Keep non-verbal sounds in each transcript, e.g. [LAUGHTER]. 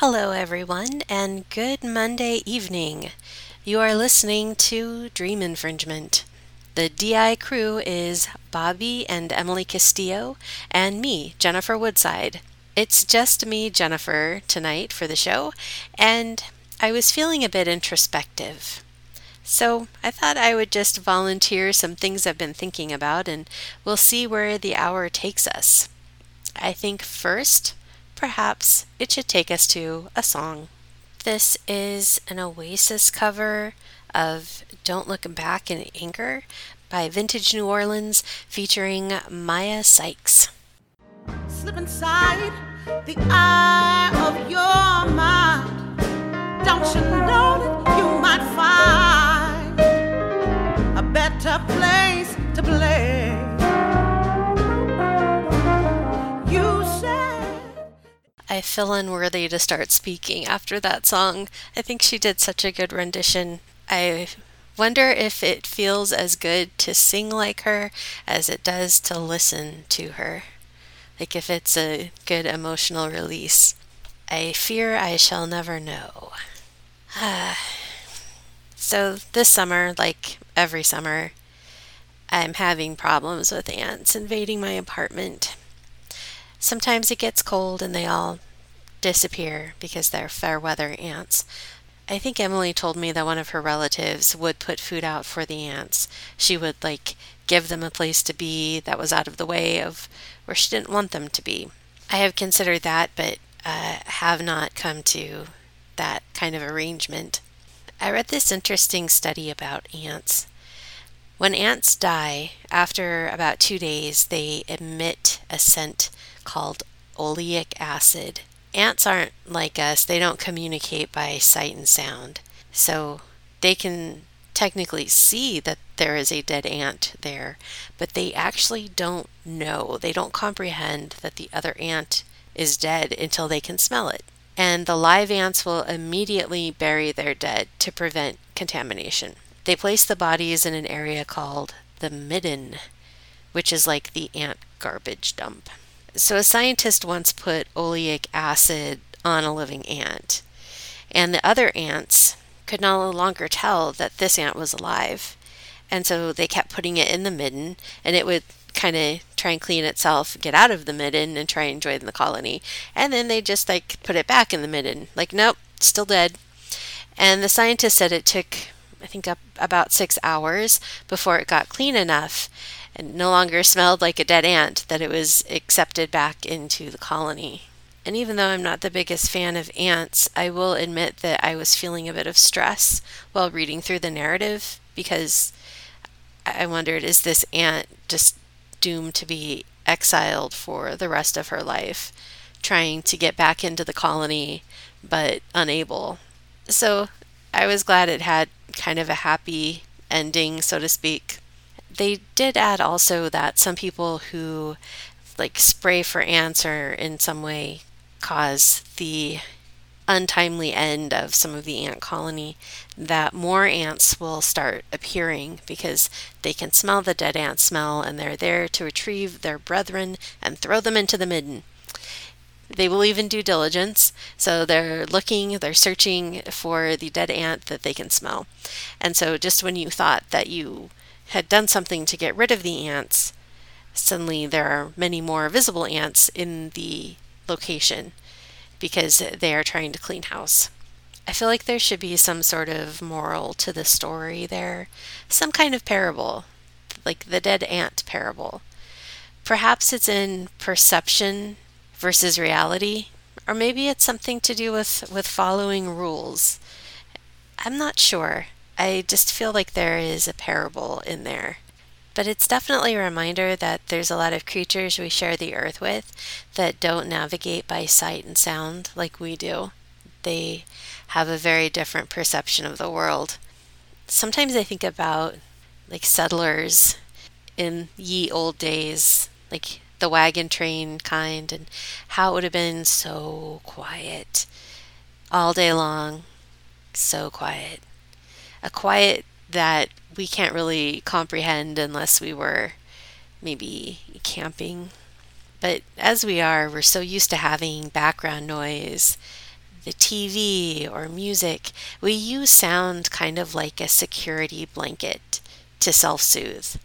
Hello, everyone, and good Monday evening. You are listening to Dream Infringement. The DI crew is Bobby and Emily Castillo, and me, Jennifer Woodside. It's just me, Jennifer, tonight for the show, and I was feeling a bit introspective. So I thought I would just volunteer some things I've been thinking about, and we'll see where the hour takes us. I think first, perhaps it should take us to a song. This is an Oasis cover of Don't Look Back in Anger by Vintage New Orleans featuring Maya Sykes. Slip inside the eye of your mind. Don't you know that you might find a better place to play? I feel unworthy to start speaking after that song. I think she did such a good rendition. I wonder if it feels as good to sing like her as it does to listen to her. Like if it's a good emotional release. I fear I shall never know. [SIGHS] so this summer, like every summer, I'm having problems with ants invading my apartment. Sometimes it gets cold and they all disappear because they're fair weather ants. I think Emily told me that one of her relatives would put food out for the ants. She would like give them a place to be that was out of the way of where she didn't want them to be. I have considered that, but uh, have not come to that kind of arrangement. I read this interesting study about ants. When ants die, after about two days, they emit a scent called oleic acid. Ants aren't like us, they don't communicate by sight and sound. So they can technically see that there is a dead ant there, but they actually don't know. They don't comprehend that the other ant is dead until they can smell it. And the live ants will immediately bury their dead to prevent contamination. They place the bodies in an area called the midden, which is like the ant garbage dump. So, a scientist once put oleic acid on a living ant, and the other ants could no longer tell that this ant was alive. And so they kept putting it in the midden, and it would kind of try and clean itself, get out of the midden, and try and join the colony. And then they just like put it back in the midden, like, nope, still dead. And the scientist said it took, I think, up about six hours before it got clean enough and no longer smelled like a dead ant that it was accepted back into the colony. And even though I'm not the biggest fan of ants, I will admit that I was feeling a bit of stress while reading through the narrative because I wondered is this ant just doomed to be exiled for the rest of her life, trying to get back into the colony but unable? So I was glad it had kind of a happy ending, so to speak. They did add also that some people who like spray for ants or in some way cause the untimely end of some of the ant colony, that more ants will start appearing because they can smell the dead ant smell and they're there to retrieve their brethren and throw them into the midden. They will even do diligence, so they're looking, they're searching for the dead ant that they can smell. And so, just when you thought that you had done something to get rid of the ants, suddenly there are many more visible ants in the location because they are trying to clean house. I feel like there should be some sort of moral to the story there, some kind of parable, like the dead ant parable. Perhaps it's in perception versus reality, or maybe it's something to do with, with following rules. I'm not sure. I just feel like there is a parable in there. But it's definitely a reminder that there's a lot of creatures we share the earth with that don't navigate by sight and sound like we do. They have a very different perception of the world. Sometimes I think about like settlers in ye old days, like the wagon train kind, and how it would have been so quiet all day long. So quiet. A quiet that we can't really comprehend unless we were maybe camping. But as we are, we're so used to having background noise the TV or music, we use sound kind of like a security blanket to self soothe.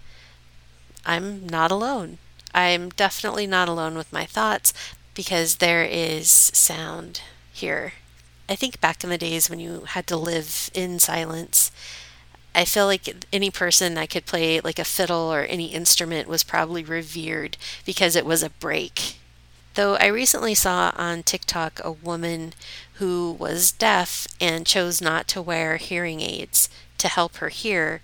I'm not alone. I'm definitely not alone with my thoughts because there is sound here. I think back in the days when you had to live in silence, I feel like any person that could play like a fiddle or any instrument was probably revered because it was a break. Though I recently saw on TikTok a woman who was deaf and chose not to wear hearing aids to help her hear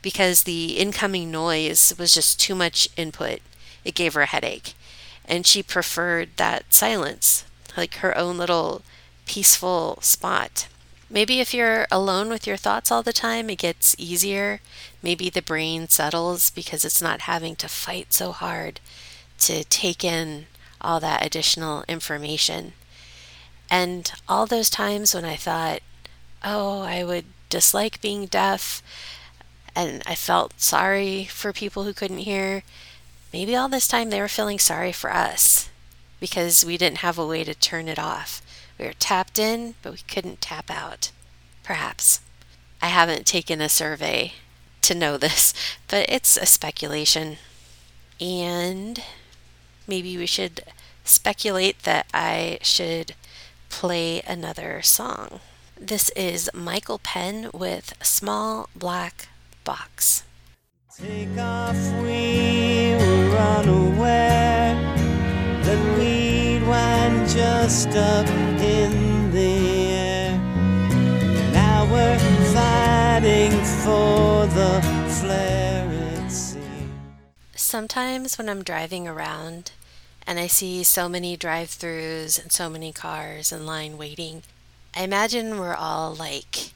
because the incoming noise was just too much input. It gave her a headache. And she preferred that silence, like her own little peaceful spot. Maybe if you're alone with your thoughts all the time, it gets easier. Maybe the brain settles because it's not having to fight so hard to take in all that additional information. And all those times when I thought, oh, I would dislike being deaf, and I felt sorry for people who couldn't hear, maybe all this time they were feeling sorry for us because we didn't have a way to turn it off. We were tapped in, but we couldn't tap out. Perhaps. I haven't taken a survey to know [LAUGHS] this, but it's a speculation. And maybe we should speculate that I should play another song. This is Michael Penn with Small Black Box. Take off, we were unaware that we'd wind just up fighting for the flare, it seems. Sometimes when I'm driving around and I see so many drive throughs and so many cars in line waiting, I imagine we're all like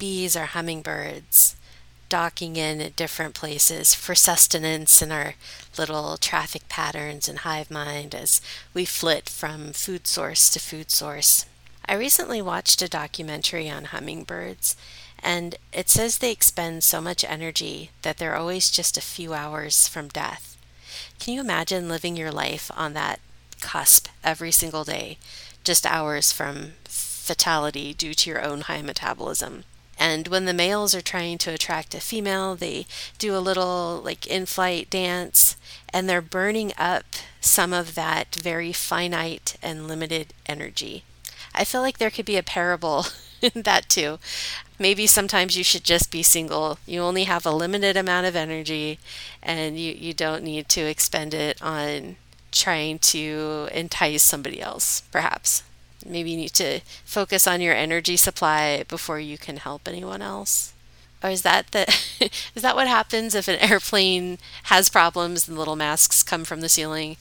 bees or hummingbirds docking in at different places for sustenance in our little traffic patterns and hive mind as we flit from food source to food source. I recently watched a documentary on hummingbirds, and it says they expend so much energy that they're always just a few hours from death. Can you imagine living your life on that cusp every single day, just hours from fatality due to your own high metabolism? And when the males are trying to attract a female, they do a little like in flight dance and they're burning up some of that very finite and limited energy. I feel like there could be a parable [LAUGHS] that too. Maybe sometimes you should just be single. You only have a limited amount of energy and you, you don't need to expend it on trying to entice somebody else, perhaps. Maybe you need to focus on your energy supply before you can help anyone else. Or is that the [LAUGHS] is that what happens if an airplane has problems and little masks come from the ceiling?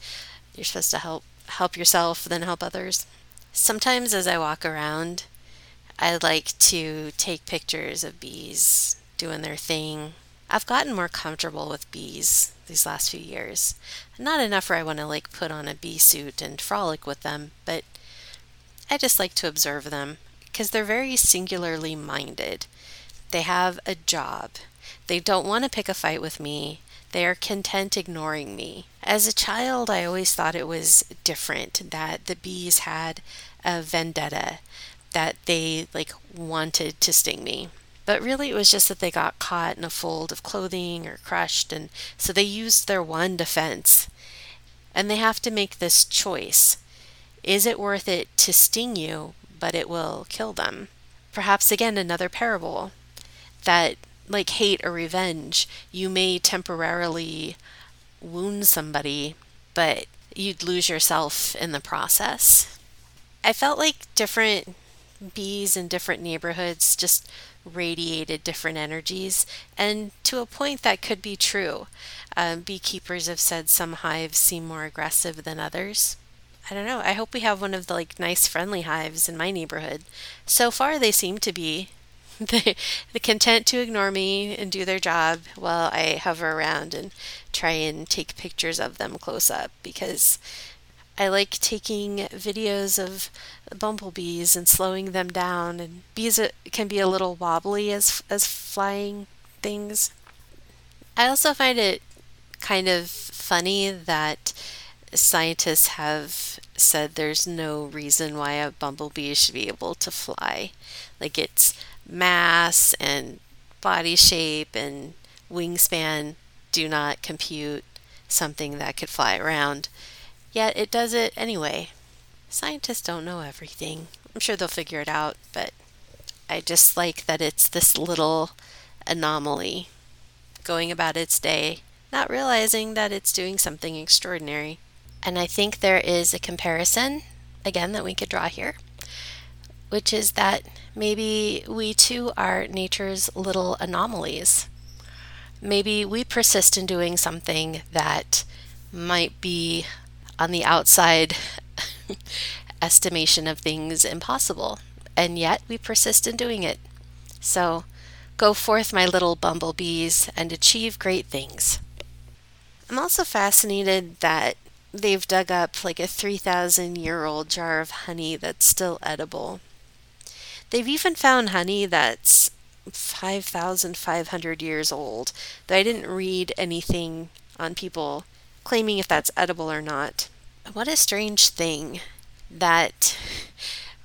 You're supposed to help help yourself, then help others. Sometimes as I walk around, I like to take pictures of bees doing their thing. I've gotten more comfortable with bees these last few years. Not enough where I want to like put on a bee suit and frolic with them, but I just like to observe them because they're very singularly minded. They have a job. They don't want to pick a fight with me. They are content ignoring me. As a child, I always thought it was different that the bees had a vendetta, that they like wanted to sting me. But really, it was just that they got caught in a fold of clothing or crushed, and so they used their one defense. And they have to make this choice is it worth it to sting you, but it will kill them? Perhaps again another parable that, like hate or revenge, you may temporarily wound somebody, but you'd lose yourself in the process. I felt like different bees in different neighborhoods just radiated different energies, and to a point that could be true. Um, beekeepers have said some hives seem more aggressive than others. I don't know. I hope we have one of the like nice friendly hives in my neighborhood. So far they seem to be. [LAUGHS] the content to ignore me and do their job while I hover around and try and take pictures of them close up because I like taking videos of bumblebees and slowing them down and bees can be a little wobbly as as flying things. I also find it kind of funny that scientists have said there's no reason why a bumblebee should be able to fly. Like its mass and body shape and wingspan do not compute something that could fly around. Yet it does it anyway. Scientists don't know everything. I'm sure they'll figure it out, but I just like that it's this little anomaly going about its day, not realizing that it's doing something extraordinary. And I think there is a comparison, again, that we could draw here, which is that maybe we too are nature's little anomalies. Maybe we persist in doing something that might be on the outside [LAUGHS] estimation of things impossible, and yet we persist in doing it. So go forth, my little bumblebees, and achieve great things. I'm also fascinated that they've dug up like a 3,000 year old jar of honey that's still edible. They've even found honey that's 5,500 years old, though I didn't read anything on people claiming if that's edible or not. What a strange thing that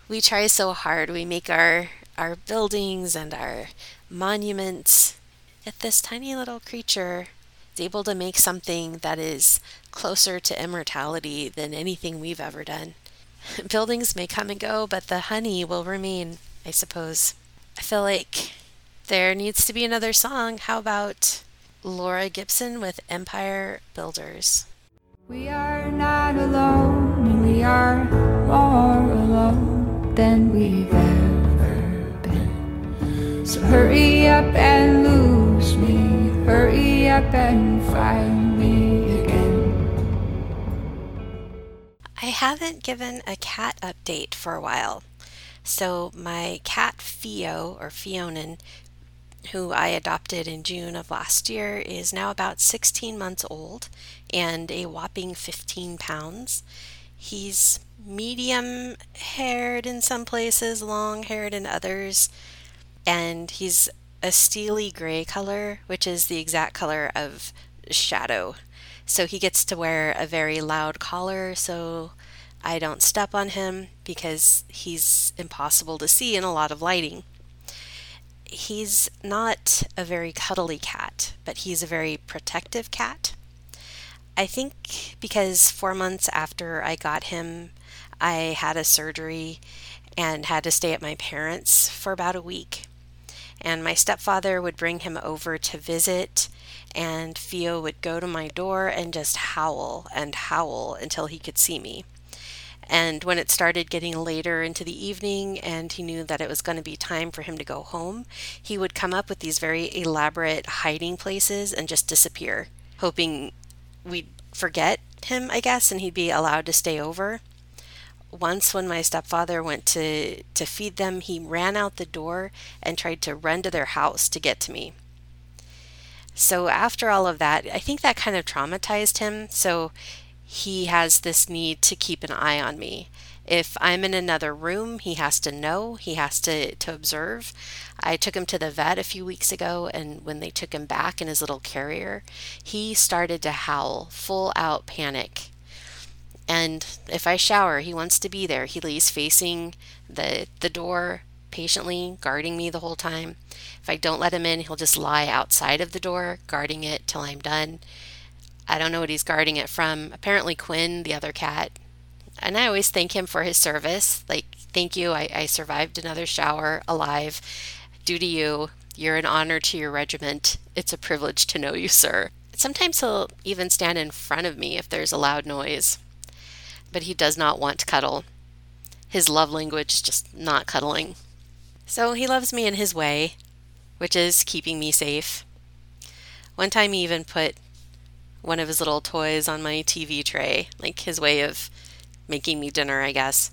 we try so hard. We make our, our buildings and our monuments, yet this tiny little creature is able to make something that is closer to immortality than anything we've ever done. [LAUGHS] Buildings may come and go, but the honey will remain, I suppose. I feel like there needs to be another song. How about Laura Gibson with Empire Builders? We are not alone, and we are more alone than we've ever been. So hurry up and lose me, hurry up and find me again. I haven't given a cat update for a while. So, my cat Theo, or Fionin, who I adopted in June of last year, is now about 16 months old and a whopping 15 pounds. He's medium haired in some places, long haired in others, and he's a steely gray color, which is the exact color of Shadow. So he gets to wear a very loud collar so I don't step on him because he's impossible to see in a lot of lighting he's not a very cuddly cat, but he's a very protective cat. I think because four months after I got him, I had a surgery and had to stay at my parents' for about a week. And my stepfather would bring him over to visit, and Theo would go to my door and just howl and howl until he could see me. And when it started getting later into the evening and he knew that it was going to be time for him to go home, he would come up with these very elaborate hiding places and just disappear, hoping we'd forget him, I guess, and he'd be allowed to stay over. Once, when my stepfather went to, to feed them, he ran out the door and tried to run to their house to get to me. So, after all of that, I think that kind of traumatized him. So, he has this need to keep an eye on me. If I'm in another room, he has to know, he has to, to observe. I took him to the vet a few weeks ago, and when they took him back in his little carrier, he started to howl, full out panic. And if I shower, he wants to be there. He lays facing the, the door, patiently guarding me the whole time. If I don't let him in, he'll just lie outside of the door, guarding it till I'm done. I don't know what he's guarding it from. Apparently, Quinn, the other cat. And I always thank him for his service. Like, thank you. I, I survived another shower alive. Due to you, you're an honor to your regiment. It's a privilege to know you, sir. Sometimes he'll even stand in front of me if there's a loud noise. But he does not want to cuddle. His love language is just not cuddling. So he loves me in his way, which is keeping me safe. One time he even put one of his little toys on my TV tray, like his way of making me dinner, I guess.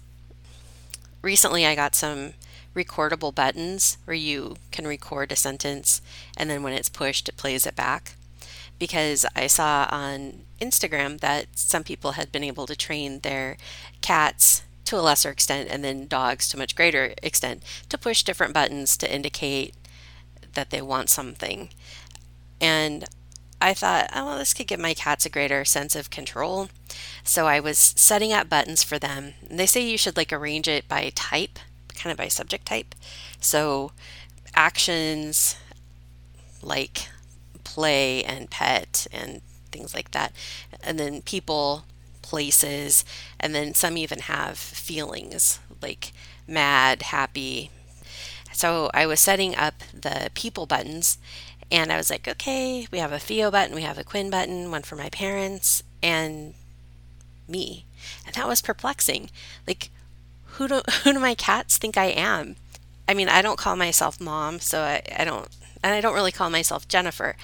Recently, I got some recordable buttons where you can record a sentence and then when it's pushed, it plays it back. Because I saw on Instagram that some people had been able to train their cats to a lesser extent and then dogs to much greater extent to push different buttons to indicate that they want something. And I thought, oh, well, this could give my cats a greater sense of control. So I was setting up buttons for them. And they say you should like arrange it by type, kind of by subject type. So actions like play and pet and things like that. And then people, places, and then some even have feelings like mad, happy. So I was setting up the people buttons and I was like, okay, we have a Theo button, we have a Quinn button, one for my parents, and me. And that was perplexing. Like, who do, [LAUGHS] who do my cats think I am? I mean, I don't call myself mom, so I, I don't, and I don't really call myself Jennifer.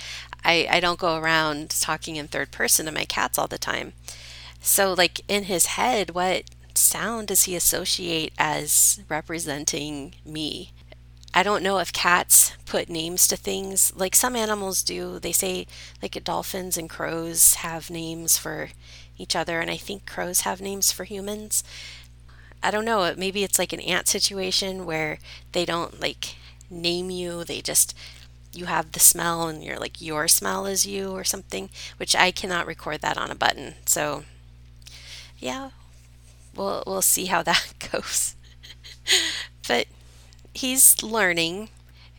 I, I don't go around talking in third person to my cats all the time. So, like, in his head, what sound does he associate as representing me? I don't know if cats put names to things like some animals do. They say, like, dolphins and crows have names for each other, and I think crows have names for humans. I don't know. Maybe it's like an ant situation where they don't like name you, they just you have the smell and you're like your smell is you or something, which I cannot record that on a button. So yeah, we'll we'll see how that [LAUGHS] goes. but he's learning.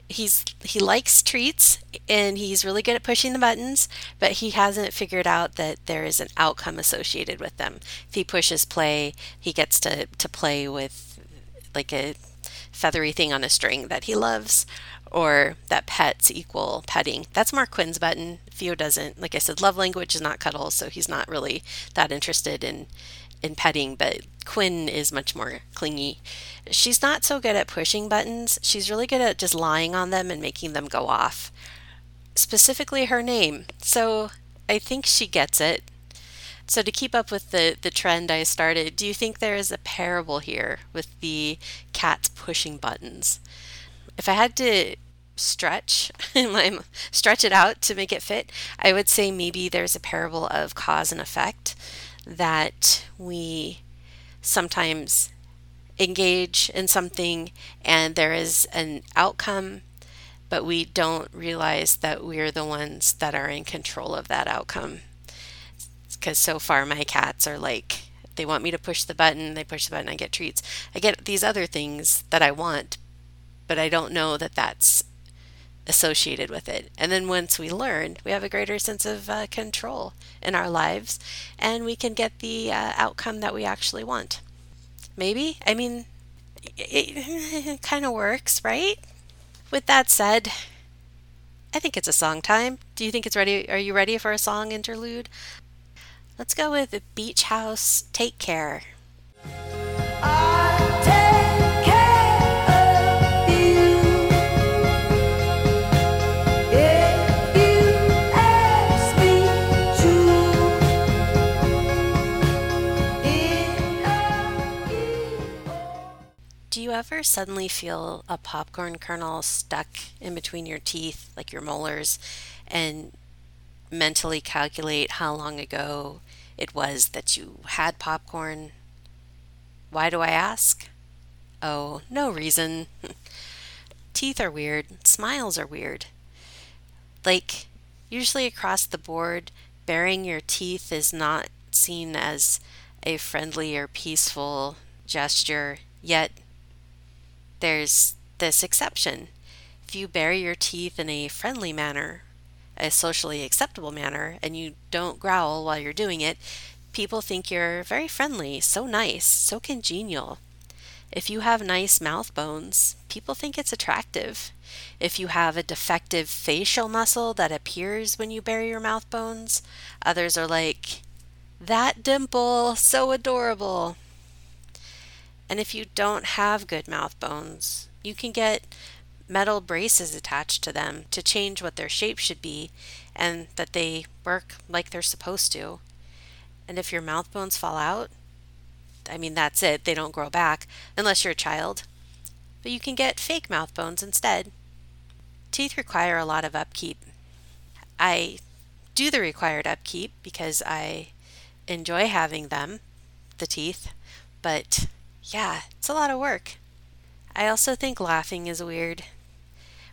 He's he likes treats and he's really good at pushing the buttons, but he hasn't figured out that there is an outcome associated with them. If he pushes play, he gets to to play with like a feathery thing on a string that he loves or that pets equal petting. That's Mark Quinn's button. Theo doesn't. Like I said, love language is not cuddle, so he's not really that interested in in petting, but Quinn is much more clingy. She's not so good at pushing buttons. She's really good at just lying on them and making them go off. Specifically her name. So I think she gets it. So to keep up with the the trend I started, do you think there is a parable here with the cats pushing buttons? If I had to stretch [LAUGHS] stretch it out to make it fit, I would say maybe there's a parable of cause and effect that we sometimes engage in something and there is an outcome, but we don't realize that we're the ones that are in control of that outcome. Because so far, my cats are like, they want me to push the button, they push the button, I get treats. I get these other things that I want, but I don't know that that's associated with it. And then once we learn, we have a greater sense of uh, control in our lives and we can get the uh, outcome that we actually want. Maybe? I mean, it, it [LAUGHS] kind of works, right? With that said, I think it's a song time. Do you think it's ready? Are you ready for a song interlude? Let's go with Beach House Take Care. Do ever suddenly feel a popcorn kernel stuck in between your teeth, like your molars, and mentally calculate how long ago it was that you had popcorn? Why do I ask? Oh, no reason. [LAUGHS] Teeth are weird, smiles are weird. Like, usually across the board, baring your teeth is not seen as a friendly or peaceful gesture, yet there's this exception. If you bury your teeth in a friendly manner, a socially acceptable manner, and you don't growl while you're doing it, people think you're very friendly, so nice, so congenial. If you have nice mouth bones, people think it's attractive. If you have a defective facial muscle that appears when you bury your mouth bones, others are like, that dimple, so adorable. And if you don't have good mouth bones, you can get metal braces attached to them to change what their shape should be and that they work like they're supposed to. And if your mouth bones fall out, I mean, that's it. They don't grow back unless you're a child. But you can get fake mouth bones instead. Teeth require a lot of upkeep. I do the required upkeep because I enjoy having them, the teeth, but yeah, it's a lot of work. I also think laughing is weird.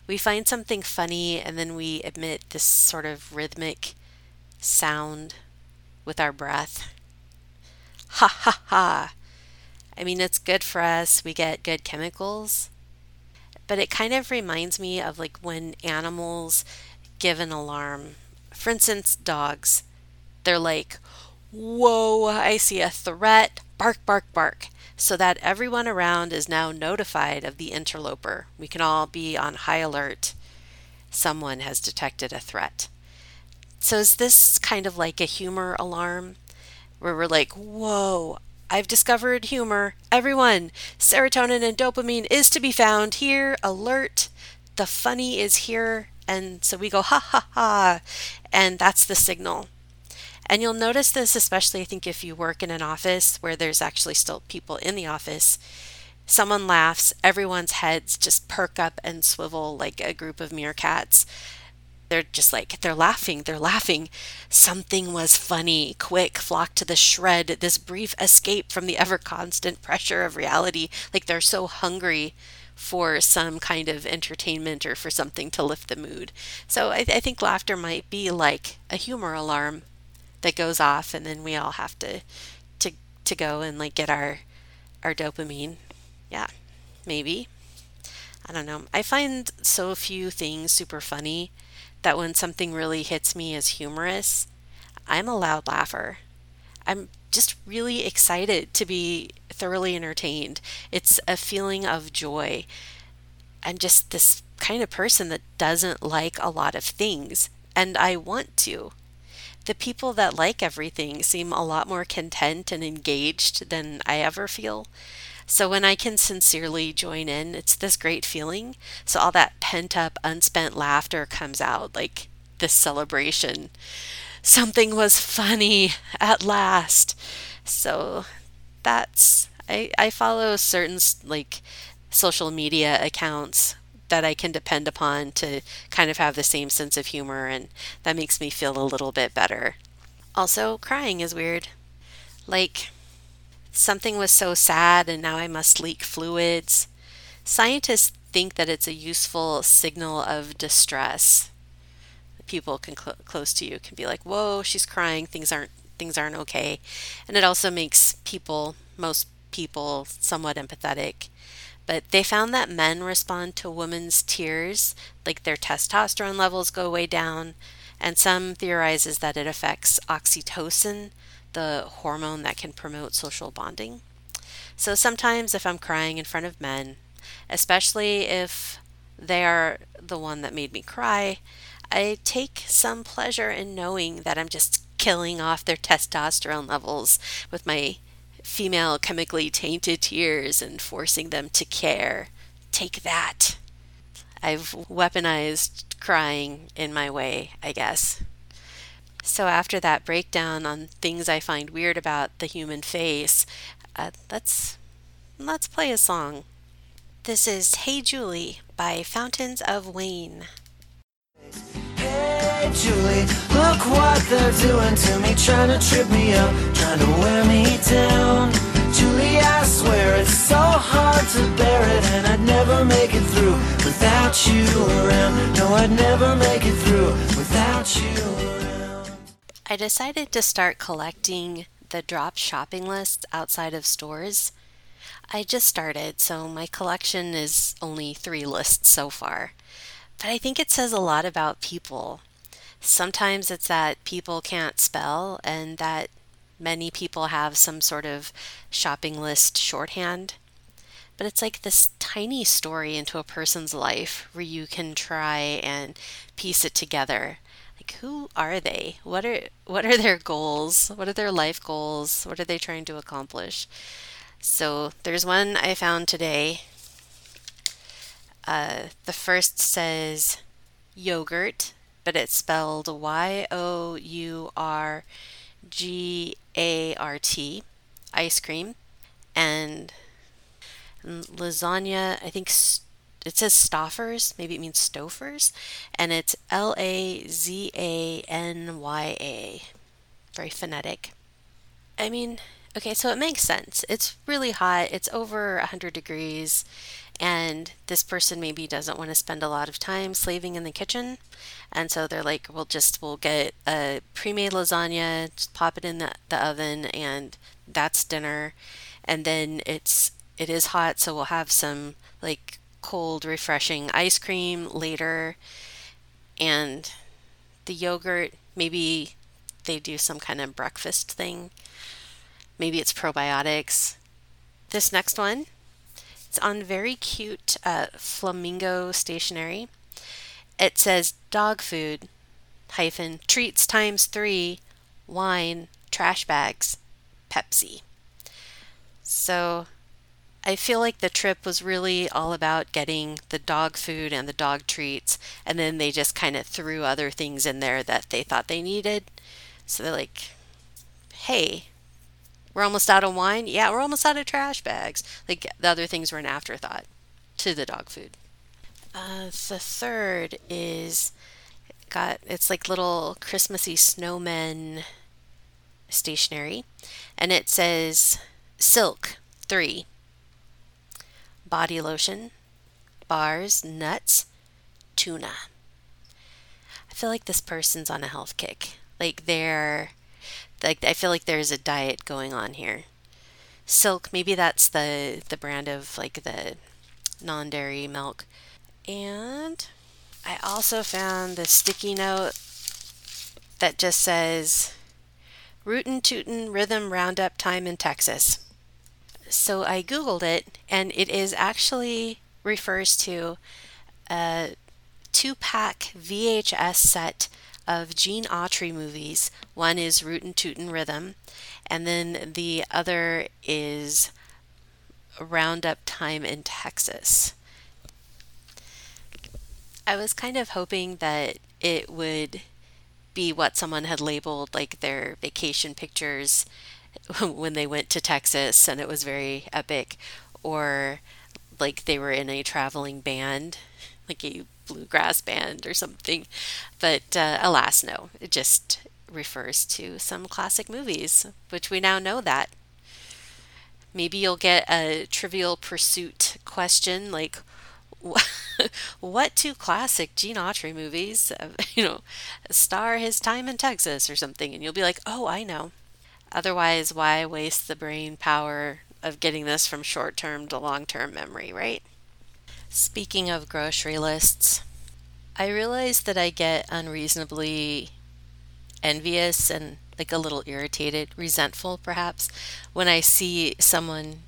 We find something funny and then we emit this sort of rhythmic sound with our breath. Ha ha ha. I mean, it's good for us. We get good chemicals. But it kind of reminds me of like when animals give an alarm. For instance, dogs. They're like, Whoa, I see a threat. Bark, bark, bark. So that everyone around is now notified of the interloper. We can all be on high alert. Someone has detected a threat. So, is this kind of like a humor alarm where we're like, whoa, I've discovered humor. Everyone, serotonin and dopamine is to be found here. Alert. The funny is here. And so we go, ha ha ha. And that's the signal. And you'll notice this, especially I think if you work in an office where there's actually still people in the office. Someone laughs, everyone's heads just perk up and swivel like a group of meerkats. They're just like, they're laughing, they're laughing. Something was funny. Quick, flock to the shred, this brief escape from the ever constant pressure of reality. Like they're so hungry for some kind of entertainment or for something to lift the mood. So I, I think laughter might be like a humor alarm that goes off and then we all have to to to go and like get our our dopamine. Yeah. Maybe. I don't know. I find so few things super funny that when something really hits me as humorous, I'm a loud laugher. I'm just really excited to be thoroughly entertained. It's a feeling of joy. I'm just this kind of person that doesn't like a lot of things, and I want to the people that like everything seem a lot more content and engaged than I ever feel. So when I can sincerely join in, it's this great feeling. So all that pent up, unspent laughter comes out like this celebration. Something was funny at last. So that's I I follow certain like social media accounts that I can depend upon to kind of have the same sense of humor, and that makes me feel a little bit better. Also, crying is weird. Like, something was so sad and now I must leak fluids. Scientists think that it's a useful signal of distress. People can cl- close to you can be like, "Whoa, she's crying. Things aren't things aren't okay," and it also makes people, most people, somewhat empathetic. But they found that men respond to women's tears, like their testosterone levels go way down, and some theorizes that it affects oxytocin, the hormone that can promote social bonding. So sometimes if I'm crying in front of men, especially if they are the one that made me cry, I take some pleasure in knowing that I'm just killing off their testosterone levels with my female chemically tainted tears and forcing them to care. Take that. I've weaponized crying in my way, I guess. So, after that breakdown on things I find weird about the human face, uh, let's let's play a song. This is "Hey Julie" by Fountains of Wayne. Julie, look what they're doing to me, trying to trip me up, trying to wear me down. Julie, I swear it's so hard to bear it, and I'd never make it through without you around. No, I'd never make it through without you around. I decided to start collecting the drop shopping lists outside of stores. I just started, so my collection is only three lists so far. But I think it says a lot about people. Sometimes it's that people can't spell and that many people have some sort of shopping list shorthand. But it's like this tiny story into a person's life where you can try and piece it together. Like who are they? What are what are their goals? What are their life goals? What are they trying to accomplish? So there's one I found today. Uh, the first says yogurt, but it's spelled Y O U R G A R T, ice cream, and lasagna. I think it says Stoffers, maybe it means Stouffer's, and it's L A Z A N Y A. Very phonetic. I mean, okay, so it makes sense. It's really hot, it's over 100 degrees, And this person maybe doesn't want to spend a lot of time slaving in the kitchen. And so they're like, we'll just, we'll get a pre made lasagna, just pop it in the, the oven, and that's dinner. And then it's, it is hot, so we'll have some like cold, refreshing ice cream later. And the yogurt, maybe they do some kind of breakfast thing. Maybe it's probiotics. This next one, it's on very cute uh, flamingo stationery. It says dog food hyphen treats times three, wine, trash bags, Pepsi. So I feel like the trip was really all about getting the dog food and the dog treats, and then they just kind of threw other things in there that they thought they needed. So they're like, hey, we're almost out of wine. Yeah, we're almost out of trash bags. Like the other things were an afterthought to the dog food. Uh, the third is got it's like little Christmassy snowmen stationery, and it says silk three body lotion, bars, nuts, tuna. I feel like this person's on a health kick. Like they're like I feel like there's a diet going on here. Silk, maybe that's the the brand of like the non-dairy milk. And I also found the sticky note that just says Rootin' Tootin' Rhythm Roundup Time in Texas. So I Googled it, and it is actually refers to a two pack VHS set of Gene Autry movies. One is Rootin' Tootin' Rhythm, and then the other is Roundup Time in Texas. I was kind of hoping that it would be what someone had labeled like their vacation pictures [LAUGHS] when they went to Texas and it was very epic, or like they were in a traveling band, like a bluegrass band or something. But uh, alas, no, it just refers to some classic movies, which we now know that. Maybe you'll get a trivial pursuit question like, [LAUGHS] what two classic Gene Autry movies, uh, [LAUGHS] you know, star his time in Texas or something? And you'll be like, oh, I know. Otherwise, why waste the brain power of getting this from short term to long term memory, right? Speaking of grocery lists, I realize that I get unreasonably envious and like a little irritated, resentful perhaps, when I see someone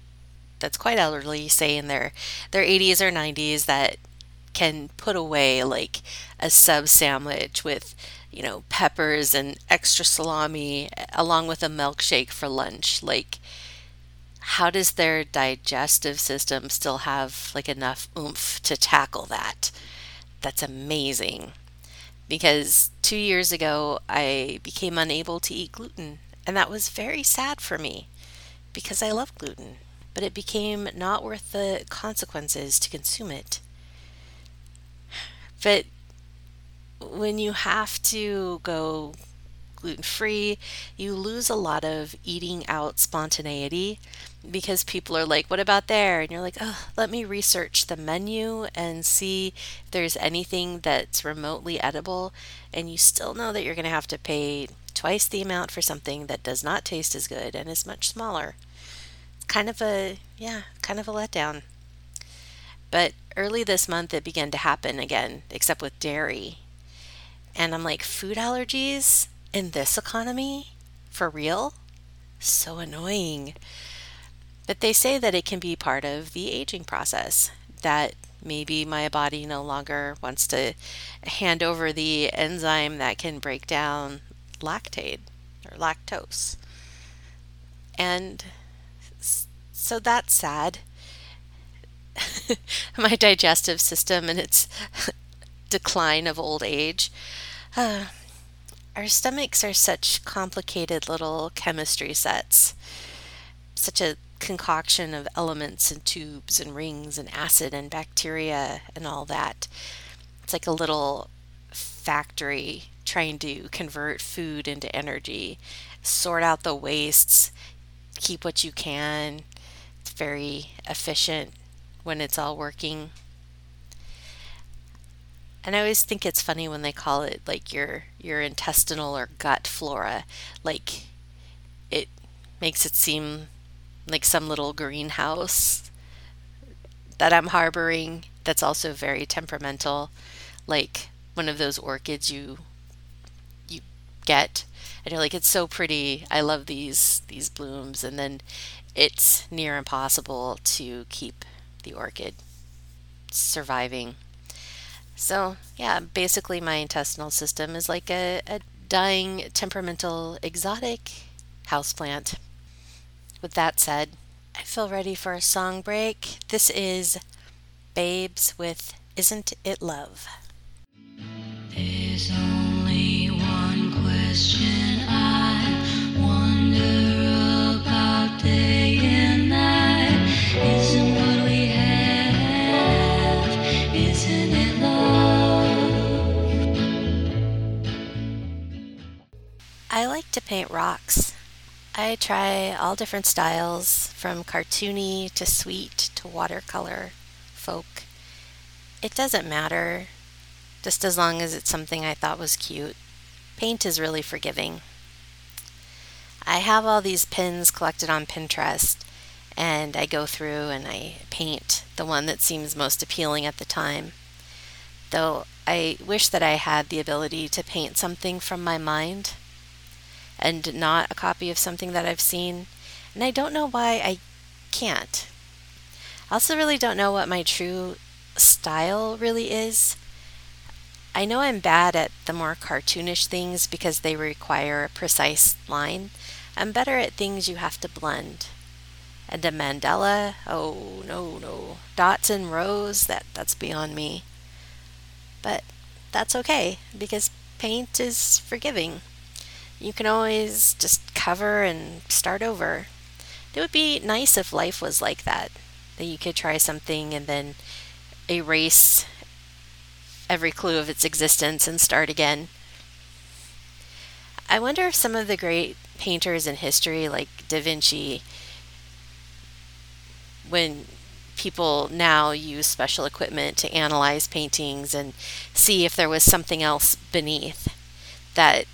that's quite elderly, say in their their 80s or 90s that can put away like a sub sandwich with you know, peppers and extra salami along with a milkshake for lunch. Like, how does their digestive system still have like enough oomph to tackle that? That's amazing. Because two years ago, I became unable to eat gluten, and that was very sad for me because I love gluten, but it became not worth the consequences to consume it. But when you have to go gluten free, you lose a lot of eating out spontaneity because people are like, What about there? And you're like, Oh, let me research the menu and see if there's anything that's remotely edible. And you still know that you're going to have to pay twice the amount for something that does not taste as good and is much smaller. Kind of a, yeah, kind of a letdown. But early this month, it began to happen again, except with dairy. And I'm like, food allergies in this economy? For real? So annoying. But they say that it can be part of the aging process, that maybe my body no longer wants to hand over the enzyme that can break down lactate or lactose. And so that's sad. [LAUGHS] my digestive system and its [LAUGHS] decline of old age. [SIGHS] Uh, our stomachs are such complicated little chemistry sets, such a concoction of elements and tubes and rings and acid and bacteria and all that. It's like a little factory trying to convert food into energy, sort out the wastes, keep what you can. It's very efficient when it's all working. And I always think it's funny when they call it like your your intestinal or gut flora. Like it makes it seem like some little greenhouse that I'm harboring that's also very temperamental, like one of those orchids you you get and you're like it's so pretty. I love these these blooms and then it's near impossible to keep the orchid surviving. So, yeah, basically, my intestinal system is like a, a dying, temperamental, exotic houseplant. With that said, I feel ready for a song break. This is Babes with Isn't It Love? There's only one question I wonder about day to paint rocks. I try all different styles, from cartoony to sweet to watercolor, folk. It doesn't matter, just as long as it's something I thought was cute. Paint is really forgiving. I have all these pins collected on Pinterest, and I go through and I paint the one that seems most appealing at the time. Though I wish that I had the ability to paint something from my mind and not a copy of something that I've seen, and I don't know why I can't. I also really don't know what my true style really is. I know I'm bad at the more cartoonish things because they require a precise line. I'm better at things you have to blend. And a mandala, oh no, no. Dots and rows, that, that's beyond me. But that's okay because paint is forgiving. You can always just cover and start over. It would be nice if life was like that, that you could try something and then erase every clue of its existence and start again. I wonder if some of the great painters in history, like Da Vinci, when people now use special equipment to analyze paintings and see if there was something else beneath that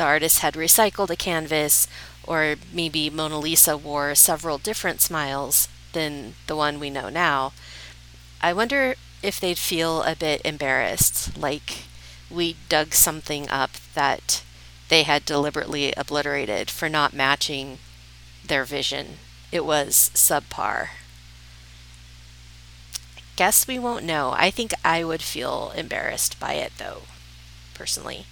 the artist had recycled a canvas or maybe Mona Lisa wore several different smiles than the one we know now. I wonder if they'd feel a bit embarrassed, like we dug something up that they had deliberately obliterated for not matching their vision. It was subpar. Guess we won't know. I think I would feel embarrassed by it, though, personally.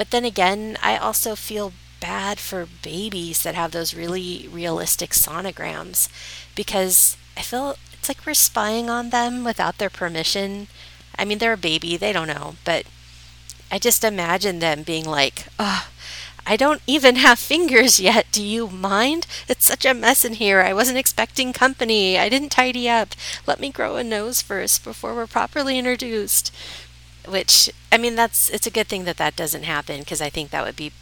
But then again, I also feel bad for babies that have those really realistic sonograms because I feel it's like we're spying on them without their permission. I mean, they're a baby, they don't know, but I just imagine them being like, oh, I don't even have fingers yet. Do you mind? It's such a mess in here. I wasn't expecting company. I didn't tidy up. Let me grow a nose first before we're properly introduced. Which, I mean, that's it's a good thing that that doesn't happen because I think that would be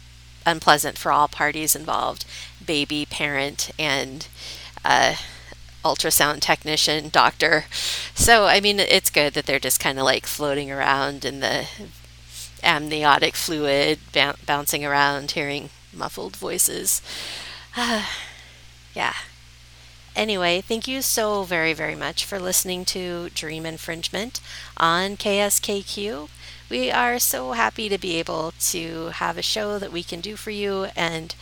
unpleasant for all parties involved baby, parent, and uh, ultrasound technician, doctor. So, I mean, it's good that they're just kind of like floating around in the amniotic fluid, b- bouncing around, hearing muffled voices. [SIGHS] yeah. Anyway, thank you so very, very much for listening to Dream Infringement on KSKQ. We are so happy to be able to have a show that we can do for you and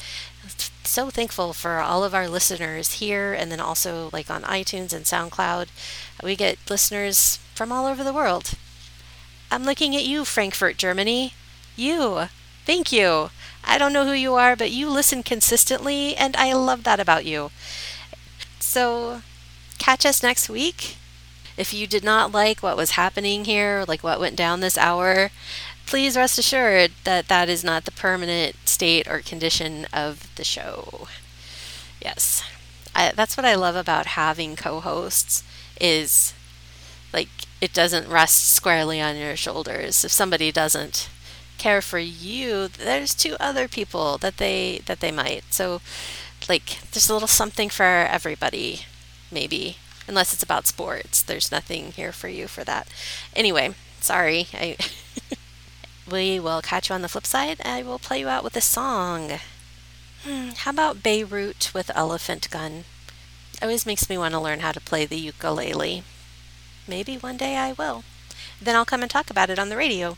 so thankful for all of our listeners here and then also like on iTunes and SoundCloud. We get listeners from all over the world. I'm looking at you, Frankfurt, Germany. You. Thank you. I don't know who you are, but you listen consistently, and I love that about you. So, catch us next week. If you did not like what was happening here, like what went down this hour, please rest assured that that is not the permanent state or condition of the show. Yes. I, that's what I love about having co-hosts is like it doesn't rest squarely on your shoulders. If somebody doesn't care for you, there's two other people that they that they might. So like there's a little something for everybody, maybe. unless it's about sports. There's nothing here for you for that. Anyway, sorry. I [LAUGHS] we will catch you on the flip side. I will play you out with a song. Hmm, how about Beirut with Elephant Gun? Always makes me want to learn how to play the ukulele. Maybe one day I will. Then I'll come and talk about it on the radio.